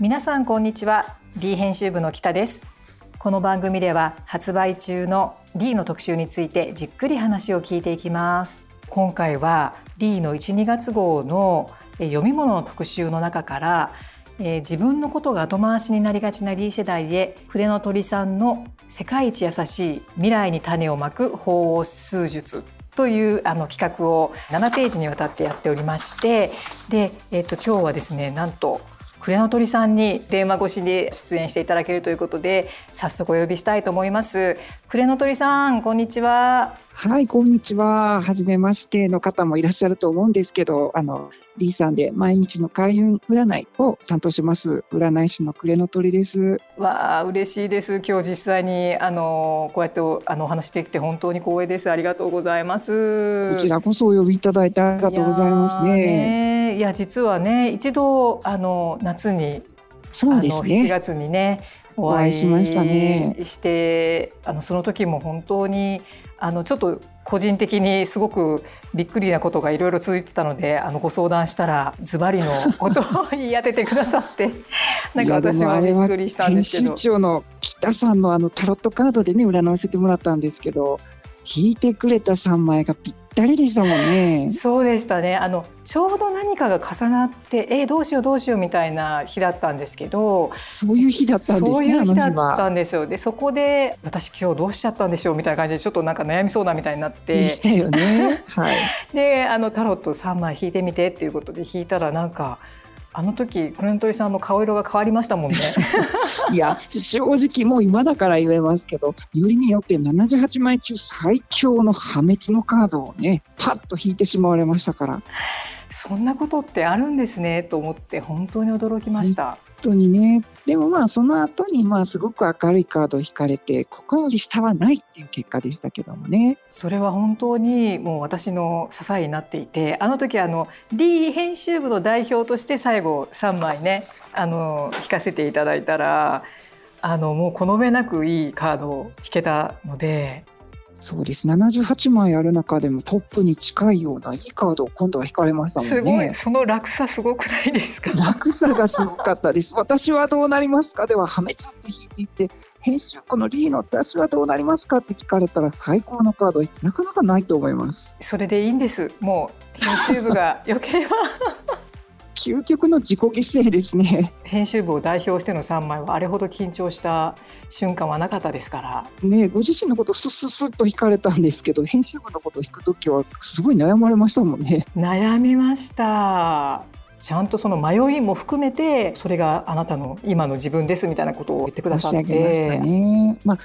皆さんこんにちは。D 編集部の北です。この番組では発売中の D の特集についてじっくり話を聞いていきます。今回は D の1、2月号の読み物の特集の中からえ、自分のことが後回しになりがちな D 世代へ筆の鳥さんの世界一優しい未来に種をまく法王数術というあの企画を7ページにわたってやっておりましてで、えー、と今日はですねなんと暮れの鳥さんに電話越しで出演していただけるということで早速お呼びしたいと思います。暮れの鳥さんこんにちは。はいこんにちは。初めましての方もいらっしゃると思うんですけどあの D さんで毎日の開運占いを担当します占い師の暮れの鳥です。わあ嬉しいです。今日実際にあのこうやってあのお話できて本当に光栄です。ありがとうございます。こちらこそお呼びいただいてありがとうございますねいや実はね一度あの夏にそうですね7月にねお会いしましたねしてあのその時も本当にあのちょっと個人的にすごくびっくりなことがいろいろ続いてたのであのご相談したらズバリのことを 言い当ててくださってなんか私もびっくりしたんですけど。編集長の北さんのあのタロットカードでね占わせてもらったんですけど引いてくれた3枚がぴったりでしたもんね。そうでしたね。あのちょうど何かが重なって、えー、どうしようどうしようみたいな日だったんですけど、そういう日だったんですね。そういう日だったんですよ。で、そこで私今日どうしちゃったんでしょうみたいな感じでちょっとなんか悩みそうなみたいになって。でしたよね。はい。で、あのタロット3枚引いてみてっていうことで引いたらなんか。あの時クレントリさんの顔色が変わりましたもんね。いや正直もう今だから言えますけどよりによって78枚中最強の破滅のカードをねパッと引いてしまわれましたから。そんなことってあるんですねと思って本当に驚きました。当にね。でもまあその後にまあすごく明るいカードを引かれてここより下はないっていう結果でしたけどもね。それは本当にもう私の支えになっていてあの時あの D 編集部の代表として最後3枚ねあの引かせていただいたらあのもうこの上なくいいカードを引けたのでそうです。78枚ある中でもトップに近いようないいカードを今度は引かれましたもんね。すごい。その落差すごくないですか？落差がすごかったです。私はどうなりますか？では破滅って引いていて編集このリーの私はどうなりますか？って聞かれたら最高のカードなかなかないと思います。それでいいんです。もう編集部が良ければ究極の自己犠牲ですね。編集部を代表しての3枚はあれほど緊張した瞬間はなかったですから。ねご自身のことスッスッスッと引かれたんですけど編集部のことを引く時はすごい悩まれましたもんね。悩みました。ちゃんとその迷いも含めてそれがあなたの今の自分ですみたいなことを言ってくださって。ね。まあ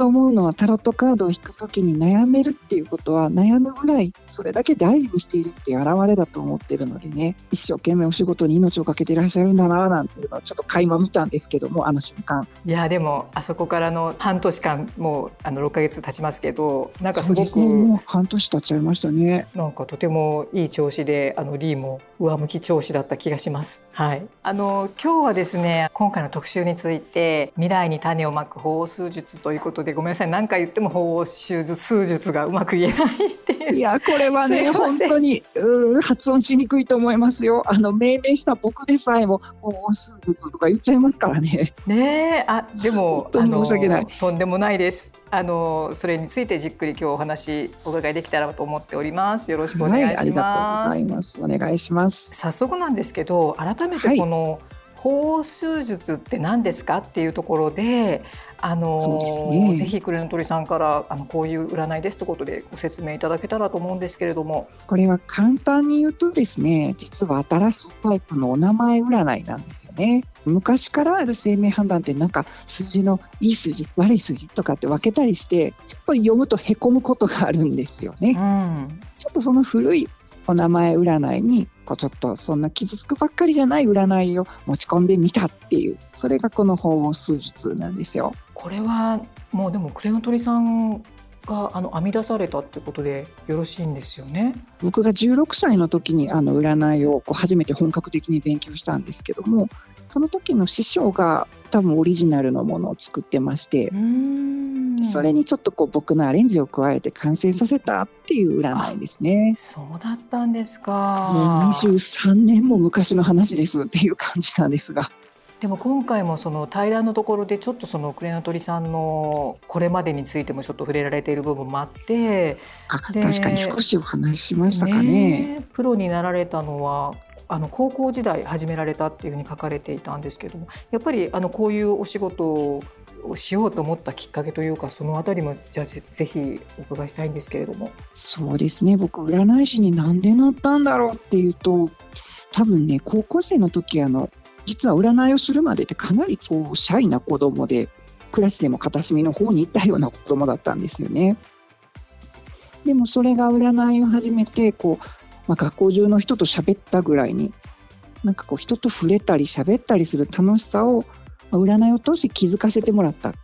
と思うのはタロットカードを引くときに悩めるっていうことは悩むぐらいそれだけ大事にしているっていう表れだと思ってるのでね一生懸命お仕事に命をかけていらっしゃるんだななんていうのはちょっと垣間見たんですけどもあの瞬間。いやでもあそこからの半年間もうあの6か月経ちますけどなんかすごく、ね、半年経っちゃいましたね。なんかとてもいい調子であのリーも上向き調子だった気がします。はい。あの今日はですね今回の特集について未来に種をまく法数術ということでごめんなさい。何回言っても法数術数術がうまく言えないっていう。いやこれはね本当にう発音しにくいと思いますよ。あの命名した僕でさえも法数術とか言っちゃいますからね。ねあでも本当に申し訳ない。とんでもないです。あのそれについてじっくり今日お話お伺いできたらと思っております。よろしくお願いします、はい、ありがとうございます。お願いします早速なんですけど改めてこの、はい法数術って何ですかっていうところであの、ね、ぜひクレの鳥さんからあのこういう占いですということでご説明いただけたらと思うんですけれども。これは簡単に言うとですね実は新しいタイプのお名前占いなんですよね。昔からある生命判断ってなんか数字のいい数字悪い数字とかって分けたりしてちょっと読むとへこむことがあるんですよね、うん、ちょっとその古いお名前占いにこうちょっとそんな傷つくばっかりじゃない占いを持ち込んでみたっていうそれがこの法王数術なんですよ。これはもうでもクレの鳥さんがあの編み出されたってことでよろしいんですよね？僕が16歳の時にあの占いをこう初めて本格的に勉強したんですけどもその時の師匠が多分オリジナルのものを作ってましてそれにちょっとこう僕のアレンジを加えて完成させたっていう占いですね。そうだったんですか。もう23年も昔の話ですっていう感じなんですが。でも今回もその対談のところでちょっとそのクレナトリさんのこれまでについてもちょっと触れられている部分もあってあ確かに少しお話ししましたかね。ねプロになられたのはあの高校時代始められたっていうふうに書かれていたんですけどもやっぱりあのこういうお仕事をしようと思ったきっかけというかそのあたりもじゃあぜひお伺いしたいんですけれどもそうですね僕占い師になんでなったんだろうっていうと多分ね高校生の時あの実は占いをするまでってかなりこうシャイな子供でクラスでも片隅の方に行ったような子供だったんですよね。でもそれが占いを始めてこうまあ、学校中の人と喋ったぐらいになんかこう人と触れたり喋ったりする楽しさを、ま、占いを通して気づかせてもらったっ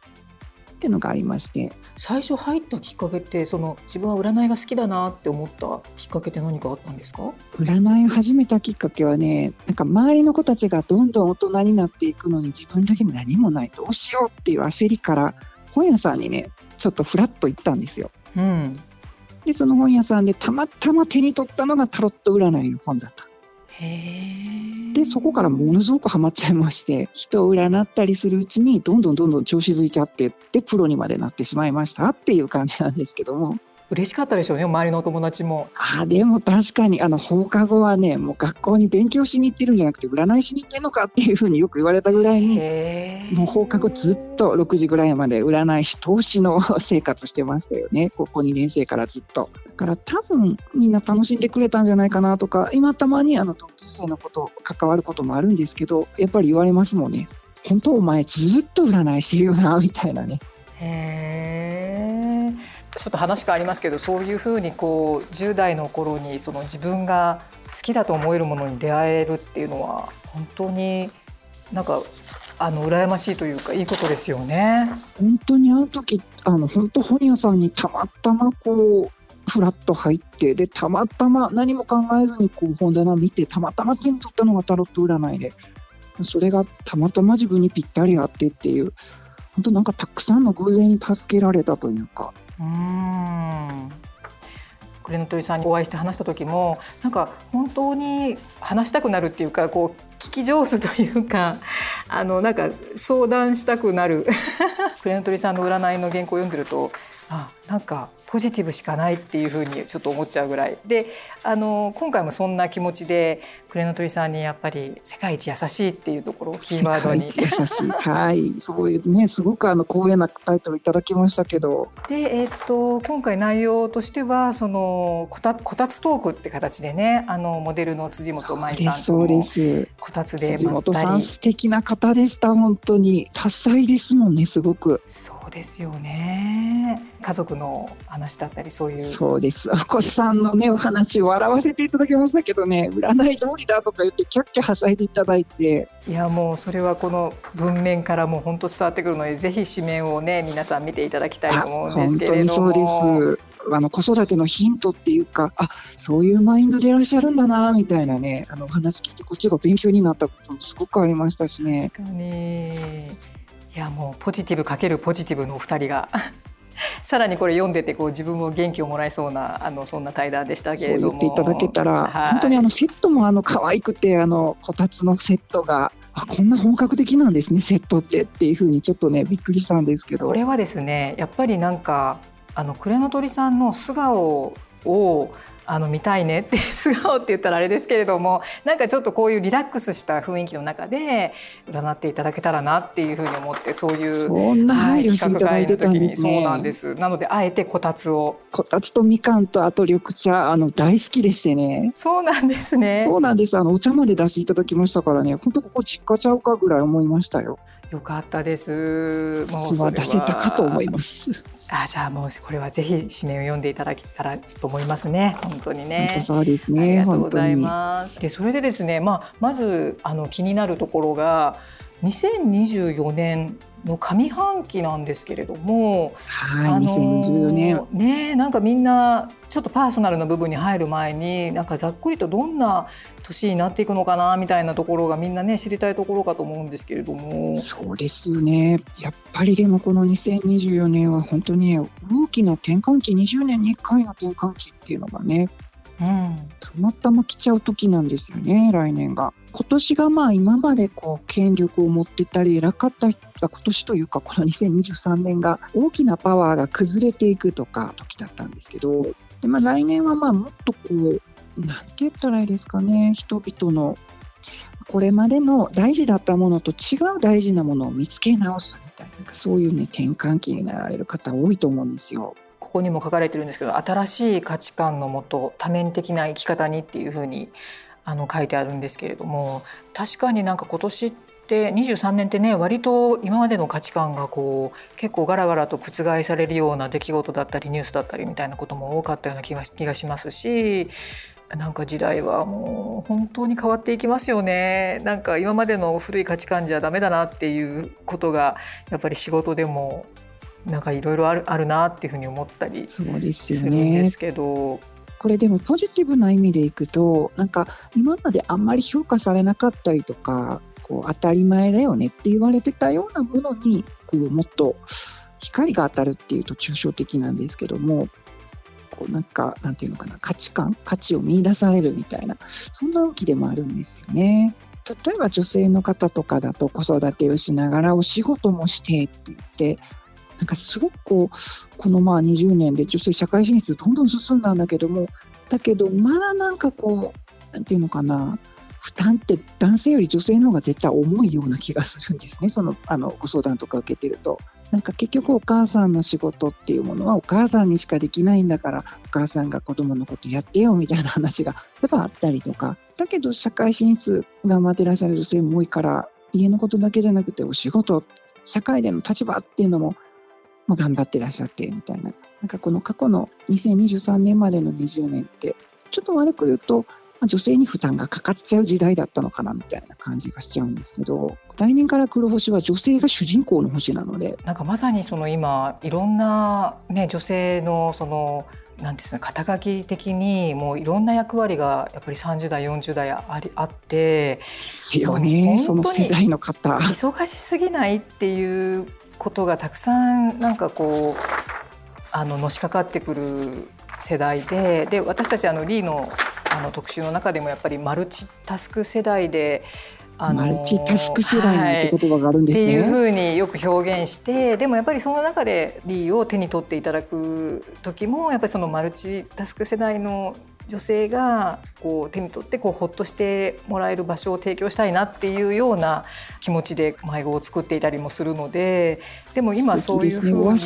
ていうのがありまして最初入ったきっかけってその自分は占いが好きだなって思ったきっかけって何かあったんですか？占いを始めたきっかけはねなんか周りの子たちがどんどん大人になっていくのに自分だけ何もないどうしようっていう焦りから本屋さんにねちょっとフラッと行ったんですよ。うん、で、その本屋さんでたまたま手に取ったのがタロット占いの本だった。で、でそこからものすごくハマっちゃいまして、人を占ったりするうちに、どんどんどんどん調子づいちゃって、で、プロにまでなってしまいましたっていう感じなんですけども。嬉しかったでしょうね周りのお友達も。あでも確かにあの放課後はねもう学校に勉強しに行ってるんじゃなくて占いしに行ってるのかっていうふうによく言われたぐらいにもう放課後ずっと6時ぐらいまで占い師投資の生活してましたよね。高校2年生からずっと。だから多分みんな楽しんでくれたんじゃないかなとか今たまにあの同級生のこと関わることもあるんですけどやっぱり言われますもんね。本当お前ずっと占いしてるよなみたいなね。へえちょっと話変わりますけどそういうふうにこう10代の頃にその自分が好きだと思えるものに出会えるっていうのは本当になんかあの羨ましいというかいいことですよね。本当にあの時あの本当本屋さんにたまたまこうフラッと入ってでたまたま何も考えずにこう本棚見てたまたま手に取ったのがタロット占いでそれがたまたま自分にぴったり合ってっていう本当なんかたくさんの偶然に助けられたというかうん。クレノトリさんにお会いして話した時もなんか本当に話したくなるっていうかこう聞き上手というかあのなんか相談したくなる。クレノトリさんの占いの原稿を読んでるとあなんかポジティブしかないっていうふうにちょっと思っちゃうぐらい。であの今回もそんな気持ちでクレノトリさんにやっぱり世界一優しいっていうところをキーワードに。優しい。はい。そういうね。すごくあの光栄なタイトルいただきましたけど。でえっ、と今回内容としてはそのこたこたつトークって形でねあのモデルの辻本舞さんともこたつで辻本さん素敵な方でした。本当に多彩ですもんねすごく。そうですよね。家族の話だったりそういう。そうです。お子さんのねお話を笑わせていただきましたけどね占い通りだとか言ってキャッキャはしゃいでいただいて。いやもうそれはこの文面からもう本当伝わってくるのでぜひ紙面をね皆さん見ていただきたいと思うんですけれども。本当にそうです。あの子育てのヒントっていうかあそういうマインドでいらっしゃるんだなみたいなねあの話聞いてこっちが勉強になったこともすごくありましたしね。確かに。いやもうポジティブかけるポジティブのお二人がさらにこれ読んでてこう自分も元気をもらえそうなあのそんな対談でしたけれども。そう言っていただけたら、はい、本当にあのセットもあの可愛くてあのこたつのセットがあこんな本格的なんですねセットってっていうふうにちょっとねびっくりしたんですけど。これはですねやっぱりなんかあのクレノトリさんの素顔をあの見たいねって素顔って言ったらあれですけれどもなんかちょっとこういうリラックスした雰囲気の中で占っていただけたらなっていうふうに思ってそういうそんな配慮していただいてたんですね、そうなんです。なのであえてこたつを。こたつとみかんとあと緑茶あの大好きでしてね。そうなんですね。そうなんです。あのお茶まで出していただきましたからね。本当ここ実家ちゃうかぐらい思いましたよよかったです。もうそれは。出せたかと思います。あじゃあもうこれはぜひ紙面を読んでいただけたらと思いますね。本当にね。そうですね。ありがとうございます。でそれでですねまあまずあの気になるところが2024年の上半期なんですけれども、はい、あのー、2024年ねなんかみんなちょっとパーソナルな部分に入る前になんかざっくりとどんな年になっていくのかなみたいなところがみんなね知りたいところかと思うんですけれども。そうですよね。やっぱりでもこの2024年は本当に、ね、大きな転換期20年に1回の転換期っていうのがねうん、たまたま来ちゃう時なんですよね来年が。今年がまあ今までこう権力を持ってたり偉かった人が今年というかこの2023年が大きなパワーが崩れていくとか時だったんですけどで、まあ、来年はまあもっとこうなんて言ったらいいですかね人々のこれまでの大事だったものと違う大事なものを見つけ直すみたいなそういうね転換期になられる方多いと思うんですよ。ここにも書かれてるんですけど新しい価値観のもと多面的な生き方にっていうふうにあの書いてあるんですけれども確かになんか今年って23年ってね割と今までの価値観がこう結構ガラガラと覆されるような出来事だったりニュースだったりみたいなことも多かったような気が気がしますしなんか時代はもう本当に変わっていきますよね。なんか今までの古い価値観じゃダメだなっていうことがやっぱり仕事でもなんかいろいろあるあるなっていうふうに思ったりするんですけど。これでもポジティブな意味でいくとなんか今まであんまり評価されなかったりとかこう当たり前だよねって言われてたようなものにこうもっと光が当たるっていうと抽象的なんですけどもこうなんか、なんていうのかな、価値観、価値を見出されるみたいな、そんな動きでもあるんですよね。例えば女性の方とかだと子育てをしながらお仕事もしてって言って、なんかすごくこう、このまあ20年で女性社会進出どんどん進んだんだけども、だけどまだなんかこう、なんていうのかな、負担って男性より女性の方が絶対重いような気がするんですね、そのあのご相談とか受けてると。なんか結局お母さんの仕事っていうものはお母さんにしかできないんだからお母さんが子供のことやってよみたいな話がやっぱあったりとかだけど社会進出頑張ってらっしゃる女性も多いから家のことだけじゃなくてお仕事社会での立場っていうのも、まあ、頑張ってらっしゃってみたいな。なんかこの過去の2023年までの20年ってちょっと悪く言うと女性に負担がかかっちゃう時代だったのかなみたいな感じがしちゃうんですけど来年から黒星は女性が主人公の星なので。なんかまさにその今いろんな、ね、女性のそのなんですね、肩書き的にもういろんな役割がやっぱり30代40代ありあってですよねその世代の方。忙しすぎないっていうことがたくさんなんかこうあののしかかってくる世代でで私たちあのリーのあの特集の中でもやっぱりマルチタスク世代であのマルチタスク世代って言葉があるんですね、はい、っていうふうによく表現してでもやっぱりその中でリーを手に取っていただく時もやっぱりそのマルチタスク世代の女性がこう手に取ってこうほっとしてもらえる場所を提供したいなっていうような気持ちで迷子を作っていたりもするのででも今そういうふうに、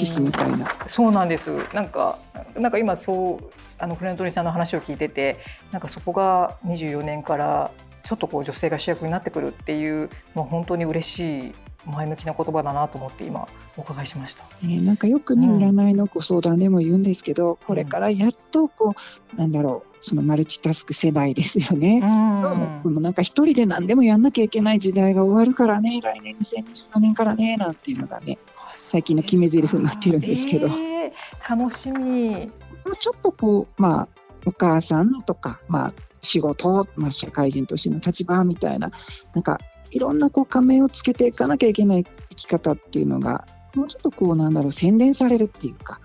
そうなんです。なんかなんか今そうあのフレントリーさんの話を聞いててなんかそこが24年からちょっとこう女性が主役になってくるっていうもう本当に嬉しい前向きな言葉だなと思って今お伺いしました。ね、なんかよくね、占いのご相談でも言うんですけど、これからやっとこうなんだろうそのマルチタスク世代ですよね。うん、なんか一人で何でもやんなきゃいけない時代が終わるからね来年2024年からねなんていうのがね最近の決め台詞になってるんですけど。えー、楽しみ。ちょっとこうまあお母さんとか、まあ、仕事、まあ、社会人としての立場みたいななんかいろんなこう仮面をつけていかなきゃいけない生き方っていうのがもうちょっとこうなんだろう洗練されるっていうか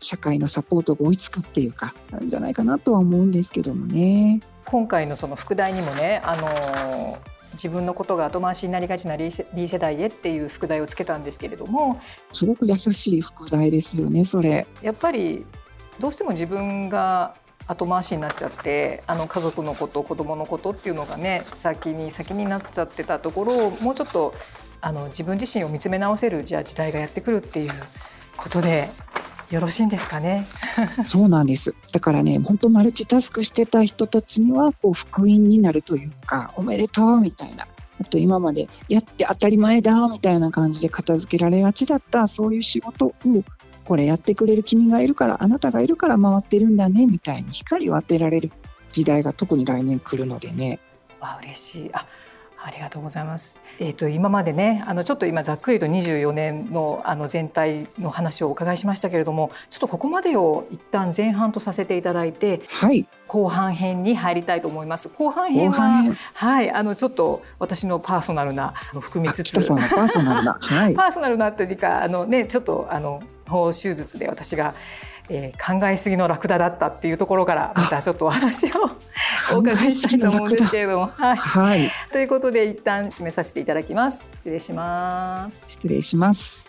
社会のサポートが追いつくっていうかなんじゃないかなとは思うんですけどもね。今回のその副題にもねあの自分のことが後回しになりがちな B 世代へっていう副題をつけたんですけれどもすごく優しい副題ですよねそれやっぱりどうしても自分が後回しになっちゃってあの家族のこと子供のことっていうのがね先に先になっちゃってたところをもうちょっとあの自分自身を見つめ直せるじゃあ時代がやってくるっていうことでよろしいんですかね？そうなんです。だからね、本当マルチタスクしてた人たちにはこう福音になるというか、おめでとうみたいな。あと今までやって当たり前だみたいな感じで片付けられがちだったそういう仕事をこれやってくれる君がいるからあなたがいるから回ってるんだねみたいに光を当てられる時代が特に来年来るのでね。あ嬉しいあありがとうございます。えっ、ー、と今までねあのちょっと今ざっくりと24年のあの全体の話をお伺いしましたけれども、ちょっとここまでを一旦前半とさせていただいて、はい、後半編に入りたいと思います。後半編ははいあのちょっと私のパーソナルな含みつつ、パーソナルな、はい、パーソナルなというかあのねちょっとあの手術で私がえー、考えすぎのラクダだったっていうところからまたちょっとお話をお伺いしたいと思うんですけれども。はい、はい、ということで一旦締めさせていただきます。失礼します。失礼します。